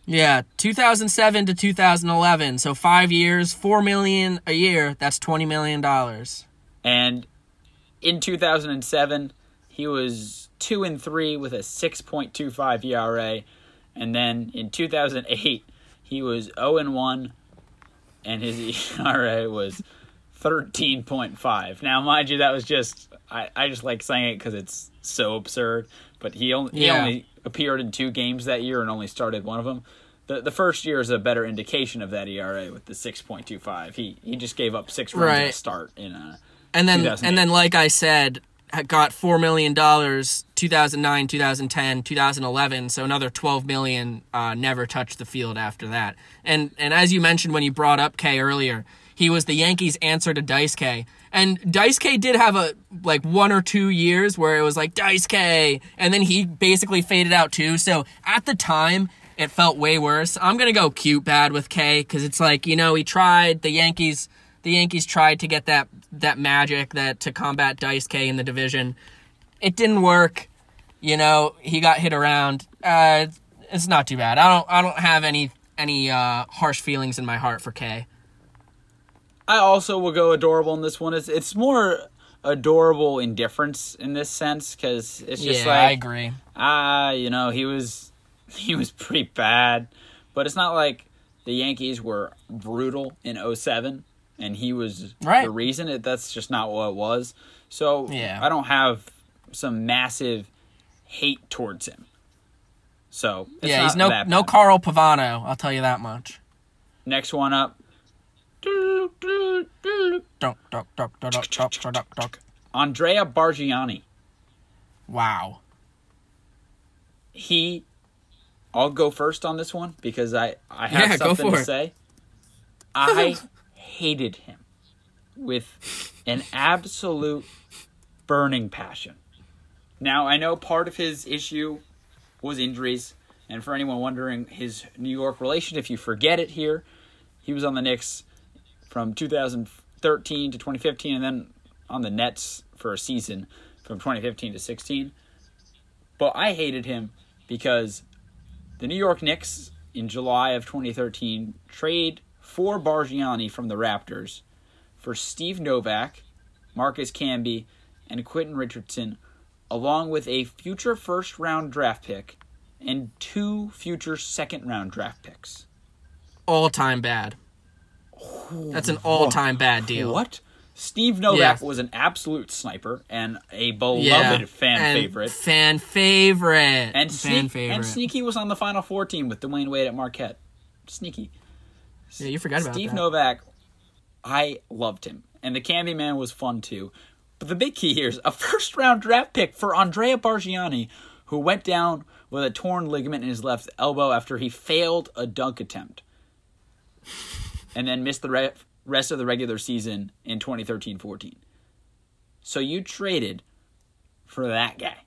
Yeah, 2007 to 2011. So 5 years, 4 million a year, that's 20 million dollars. And in 2007, he was 2 and 3 with a 6.25 ERA. And then in 2008, he was 0 and 1 and his ERA was 13.5. Now, mind you, that was just I, I just like saying it cuz it's so absurd, but he only he Yeah. only appeared in two games that year and only started one of them. The, the first year is a better indication of that ERA with the 6.25. He he just gave up 6 runs at Right. a start in a And then and then like I said, got 4 million dollars 2009, 2010, 2011, so another 12 million uh, never touched the field after that. And and as you mentioned when you brought up Kei earlier, he was the Yankees answer to Dice K. And Dice K did have a like one or two years where it was like Dice K and then he basically faded out too. So at the time it felt way worse. I'm gonna go cute bad with Kei because it's like you know he tried the Yankees. The Yankees tried to get that that magic that to combat Dice K in the division. It didn't work. You know he got hit around. Uh, it's not too bad. I don't I don't have any any uh, harsh feelings in my heart for Kei. I also will go adorable in this one. It's it's more adorable indifference in this sense because it's just yeah, I agree. ah, you know, he was he was pretty bad, but it's not like the Yankees were brutal in 07 and he was Right. the reason. It, that's just not what it was. So Yeah. I don't have some massive hate towards him. So it's yeah, he's no no. Carl Pavano. I'll tell you that much. Next one up. Andrea Bargnani. Wow. he I'll go first on this one because I I have Yeah, something to say. I hated him with an absolute burning passion. Now I know part of his issue was injuries, and for anyone wondering his New York relation, if you forget it here, he was on the Knicks from 2013 to 2015, and then on the Nets for a season from 2015 to 16. But I hated him because the New York Knicks in July of 2013 trade for Bargnani from the Raptors for Steve Novak, Marcus Camby, and Quentin Richardson, along with a future first round draft pick and two future second round draft picks. All time bad. That's an all time bad deal. What? Steve Novak Yeah. was an absolute sniper and a beloved Yeah. fan And favorite. Fan favorite. And, fan favorite. and Sneaky was on the Final Four team with Dwyane Wade at Marquette. Sneaky. Yeah, you forgot about Steve that. Novak, I loved him. And the Candy Man was fun too. But the big key here is a first round draft pick for Andrea Bargnani, who went down with a torn ligament in his left elbow after he failed a dunk attempt. And then missed the re- rest of the regular season in 2013 14. So you traded for that guy.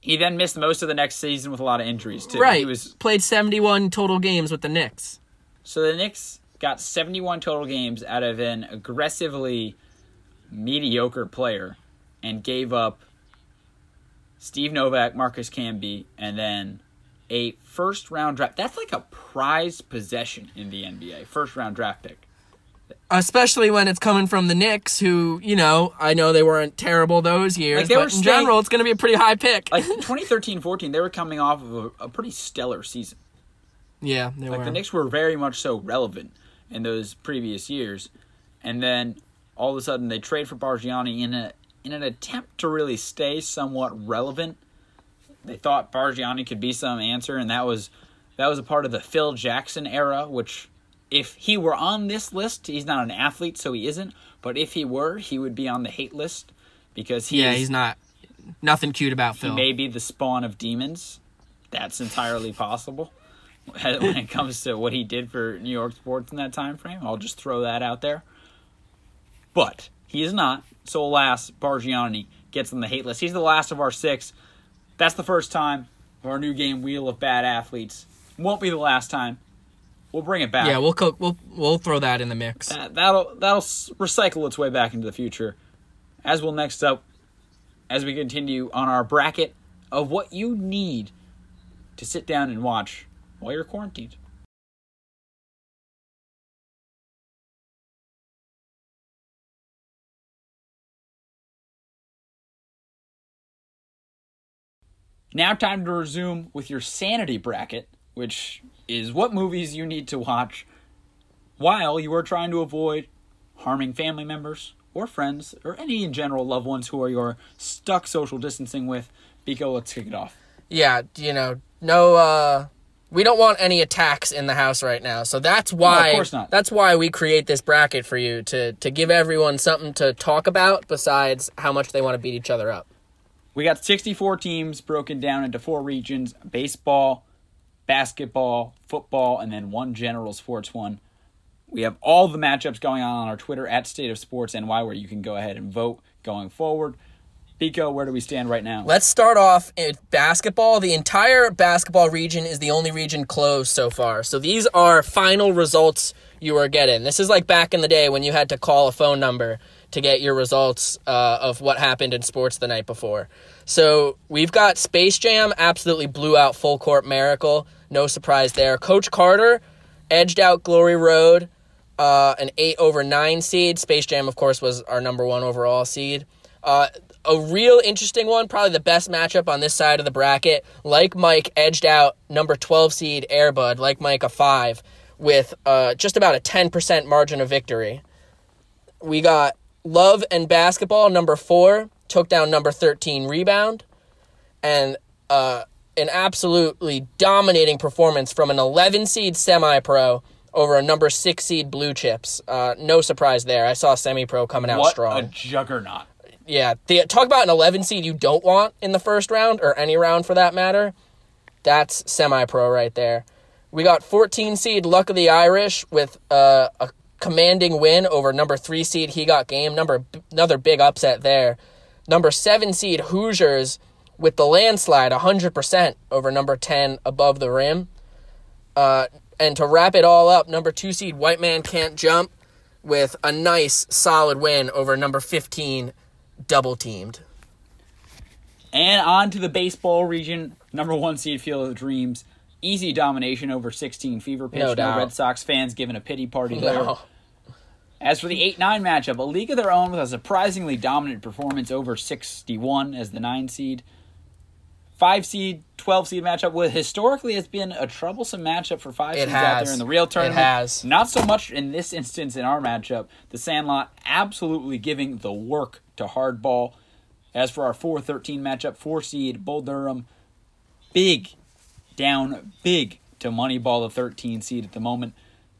He then missed most of the next season with a lot of injuries too. Right. He was Played 71 total games with the Knicks. So the Knicks got 71 total games out of an aggressively mediocre player and gave up Steve Novak, Marcus Camby, and then a first round draft. That's like a prized possession in the NBA. First round draft pick. Especially when it's coming from the Knicks, who, you know, I know they weren't terrible those years, Like, but in staying- general, it's going to be a pretty high pick. Like 2013 14, they were coming off of a, a pretty stellar season. Yeah, they Like were. the Knicks were very much so relevant in those previous years, and then all of a sudden they trade for Bargnani in a in an attempt to really stay somewhat relevant. They thought Bargnani could be some answer, and that was that was a part of the Phil Jackson era. Which, if he were on this list, he's not an athlete, so he isn't. But if he were, he would be on the hate list because he yeah, is- he's not. Nothing cute about he Phil. may be the spawn of demons. That's entirely possible. When it comes to what he did for New York sports in that time frame, I'll just throw that out there. But he is not. So alas, Bargnani gets on the hate list. He's the last of our six. That's the first time of our new game wheel of bad athletes. Won't be the last time. We'll bring it back. yeah, we'll co- we'll we'll throw that in the mix. That, that'll that'll recycle its way back into the future. As we'll next up, as we continue on our bracket of what you need to sit down and watch while you're quarantined. Now, time to resume with your sanity bracket, which is what movies you need to watch while you are trying to avoid harming family members or friends or any in general loved ones who are you're stuck social distancing with. Biko, let's kick it off. yeah, you know, no uh we don't want any attacks in the house right now. So that's why Of course not. that's why we create this bracket for you to to give everyone something to talk about besides how much they want to beat each other up. We got 64 teams broken down into four regions baseball, basketball, football, and then one general sports one. We have all the matchups going on on our Twitter at State of Sports NY where you can go ahead and vote going forward. Biko, where do we stand right now? Let's start off with basketball. The entire basketball region is the only region closed so far. So these are final results you are getting. This is like back in the day when you had to call a phone number to get your results uh, of what happened in sports the night before. So we've got Space Jam absolutely blew out Full Court Miracle. No surprise there. Coach Carter edged out Glory Road, uh, an 8 over 9 seed. Space Jam, of course, was our number one overall seed. Uh, a real interesting one, probably the best matchup on this side of the bracket. Like Mike edged out number 12 seed Airbud, like Mike a 5, with uh, just about a 10% margin of victory. We got Love and Basketball, number 4, took down number 13 Rebound. And uh, an absolutely dominating performance from an 11 seed semi pro over a number 6 seed Blue Chips. Uh, no surprise there. I saw semi pro coming out what strong a juggernaut. Yeah, the, talk about an 11 seed you don't want in the first round or any round for that matter. That's semi pro right there. We got 14 seed Luck of the Irish with uh, a commanding win over number three seed He Got Game. Number another big upset there. Number seven seed Hoosiers with the landslide 100% over number 10 above the rim. Uh, and to wrap it all up, number two seed White Man Can't Jump with a nice solid win over number 15 double teamed. And on to the baseball region, number one seed Field of Dreams. Easy domination over 16 Fever Pitch. No doubt. Red Sox fans giving a pity party there. No. As for the 8 9 matchup, a league of their own with a surprisingly dominant performance over 61 as the 9 seed. 5 seed, 12 seed matchup, with historically has been a troublesome matchup for 5 It seeds out there in the real It tournament. has. Not so much in this instance in our matchup. The Sandlot absolutely giving the work to Hardball. As for our 4 13 matchup, 4 seed, Bull Durham, big, down big to Moneyball, the 13 seed at the moment.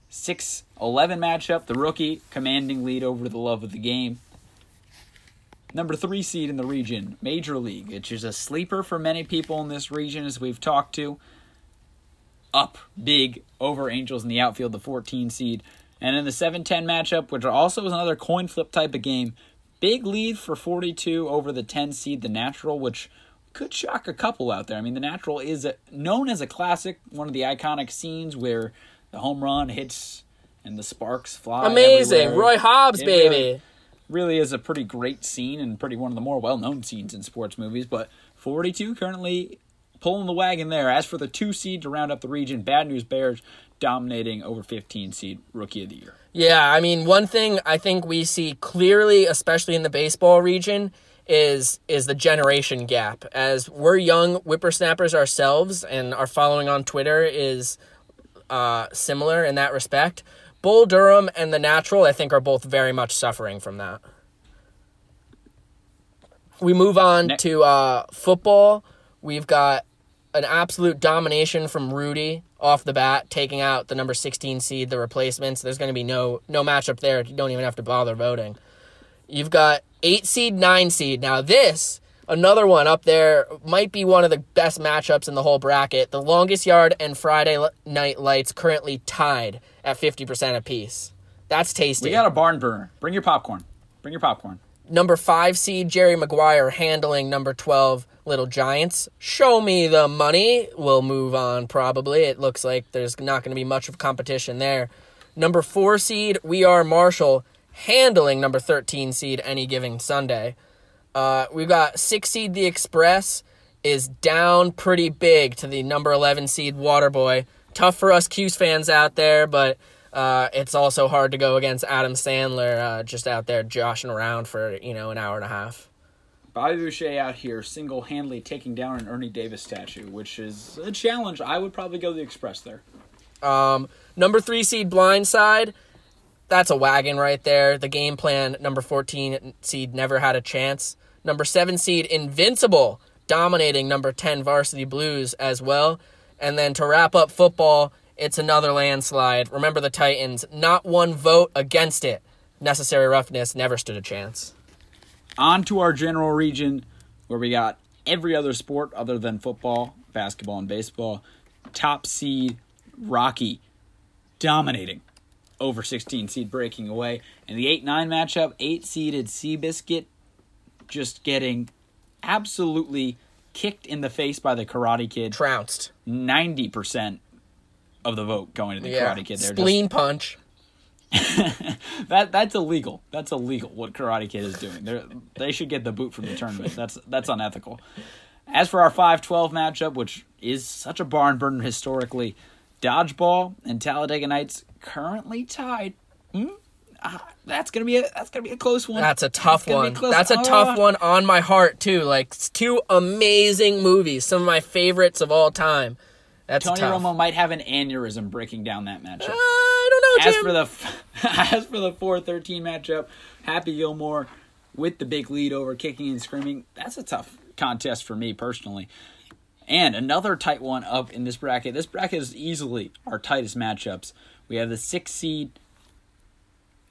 6 11 matchup, the rookie commanding lead over the love of the game. Number three seed in the region, Major League, which is a sleeper for many people in this region, as we've talked to. Up big over Angels in the outfield, the 14 seed. And in the 7 10 matchup, which also is another coin flip type of game, big lead for 42 over the 10 seed, the Natural, which could shock a couple out there. I mean, the Natural is a, known as a classic, one of the iconic scenes where the home run hits and the sparks fly. Amazing. everywhere. Roy Hobbs, baby. Really- is a pretty great scene and pretty one of the more well-known scenes in sports movies. But 42 currently pulling the wagon there. As for the two seed to round up the region, Bad News Bears dominating over 15 seed Rookie of the Year. Yeah, I mean, one thing I think we see clearly, especially in the baseball region, is is the generation gap. As we're young whippersnappers ourselves, and our following on Twitter is uh, similar in that respect. Bull Durham and the Natural, I think, are both very much suffering from that. We move on to uh, football. We've got an absolute domination from Rudy off the bat, taking out the number 16 seed, the replacements. There's going to be no no matchup there. You don't even have to bother voting. You've got 8 seed, 9 seed. Now this, another one up there, might be one of the best matchups in the whole bracket. The longest yard and Friday night lights currently tied at 50% apiece. That's tasty. We got a barn burner. Bring your popcorn. Bring your popcorn. number five seed Jerry Maguire handling number 12 Little Giants. Show me the money. We'll move on probably. It looks like there's not going to be much of competition there. Number four seed We Are Marshall handling number 13 seed any given Sunday. Uh, we've got six seed The Express is down pretty big to the number 11 seed Waterboy. Tough for us 'Cuse fans out there, but uh, it's also hard to go against Adam Sandler uh, just out there joshing around for you know an hour and a half. Bobby Boucher out here single-handedly taking down an Ernie Davis statue, which is a challenge. I would probably go the Express there. Um, number three seed Blindside, that's a wagon right there. The game plan, number 14 seed never had a chance. Number seven seed Invincible, dominating number 10 Varsity Blues as well. And then to wrap up football, it's another landslide. Remember the Titans, not one vote against it. Necessary roughness never stood a chance. On to our general region, where we got every other sport other than football, basketball, and baseball. Top seed Rocky dominating over 16 seed breaking away. And the 8 9 matchup, 8 seeded Seabiscuit just getting absolutely kicked in the face by the Karate Kid. Trounced. 90% of the vote going to the Yeah. Karate Kid. They're Spleen punch. that that's illegal. That's illegal. What Karate Kid is doing. They they should get the boot from the tournament. That's that's unethical. As for our 5-12 matchup, which is such a barn burner historically, Dodgeball and Talladega Nights currently tied. Hmm? Ah, that's gonna be a that's gonna be a close one. That's a tough gonna one. That's a Ah. tough one on my heart too. Like it's two amazing movies, some of my favorites of all time. That's Tony tough. Romo might have an aneurysm breaking down that matchup. I don't know, As Jim. for the as for the four thirteen matchup, Happy Gilmore with the big lead over kicking and screaming. That's a tough contest for me personally. And another tight one up in this bracket. This bracket is easily our tightest matchups. We have the six seed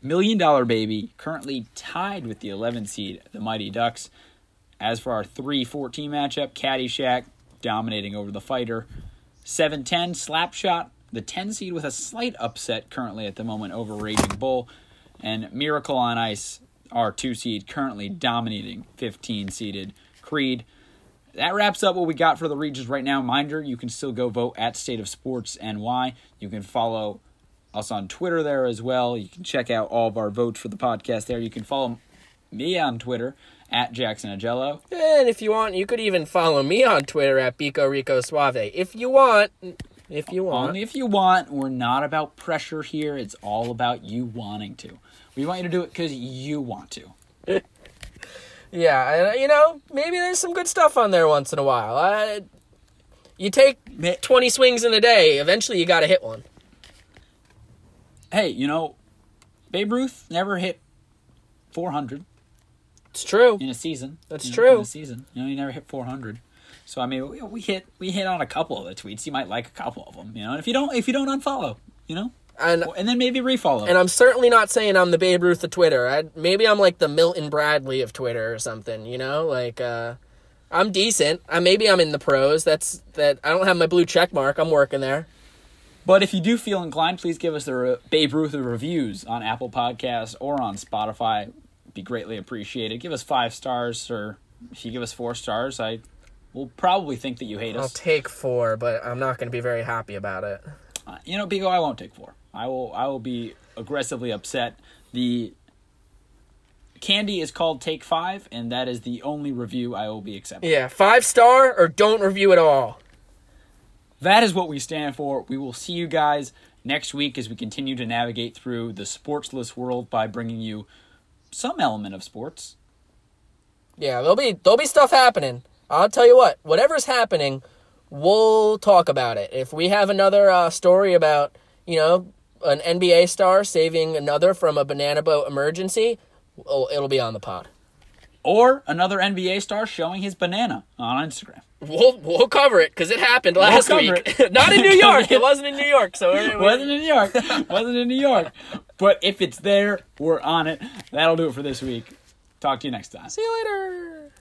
Million Dollar Baby currently tied with the 11 seed, the Mighty Ducks. As for our 3 14 matchup, Caddyshack dominating over the fighter. 7 10 slap shot, the 10 seed with a slight upset currently at the moment over Raging Bull. And Miracle on Ice, our 2 seed, currently dominating 15 seeded Creed. That wraps up what we got for the regions right now. Minder, you can still go vote at State of Sports NY. You can follow us on Twitter there as well. You can check out all of our votes for the podcast there. You can follow me on Twitter at Jackson Agello. And if you want, you could even follow me on Twitter at Biko Rico Suave. If you want, if you want. Only if you want. We're not about pressure here. It's all about you wanting to. We want you to do it because you want to. Yeah, you know, maybe there's some good stuff on there once in a while. I, you take 20 swings in a day, eventually you got to hit one. Hey, you know, Babe Ruth never hit 400 It's true. in a season. That's know, true. In a season, you know, he never hit 400. So I mean, we, we hit we hit on a couple of the tweets. You might like a couple of them, you know. And if you don't, if you don't unfollow, you know, And and then maybe refollow. and I'm certainly not saying I'm the Babe Ruth of Twitter. I, maybe I'm like the Milton Bradley of Twitter or something, you know? Like uh I'm decent. I maybe I'm in the pros. That's that I don't have my blue check mark. I'm working there. But if you do feel inclined, please give us the re- Babe Ruth reviews on Apple Podcasts or on Spotify. Be greatly appreciated. Give us five stars, or if you give us four stars, I will probably think that you hate us. I'll us. take 4, but I'm not going to be very happy about it. Uh, you know, Biko, I won't take four. I will. I will be aggressively upset. The candy is called Take Five, and that is the only review I will be accepting. Yeah, 5 star or don't review at all. That is what we stand for. We will see you guys next week as we continue to navigate through the sportsless world by bringing you some element of sports. Yeah, there'll be there'll be stuff happening. I'll tell you what, whatever's happening, we'll talk about it. If we have another uh, story about, you know, an NBA star saving another from a banana boat emergency, it'll be on the pod. Or another NBA star showing his banana on Instagram. We'll we'll cover it because it happened last cover week. Not in New York. It wasn't in New York. So Wasn't in New York. Wasn't in New York. But if it's there, we're on it. That'll do it for this week. Talk to you next time. see you later.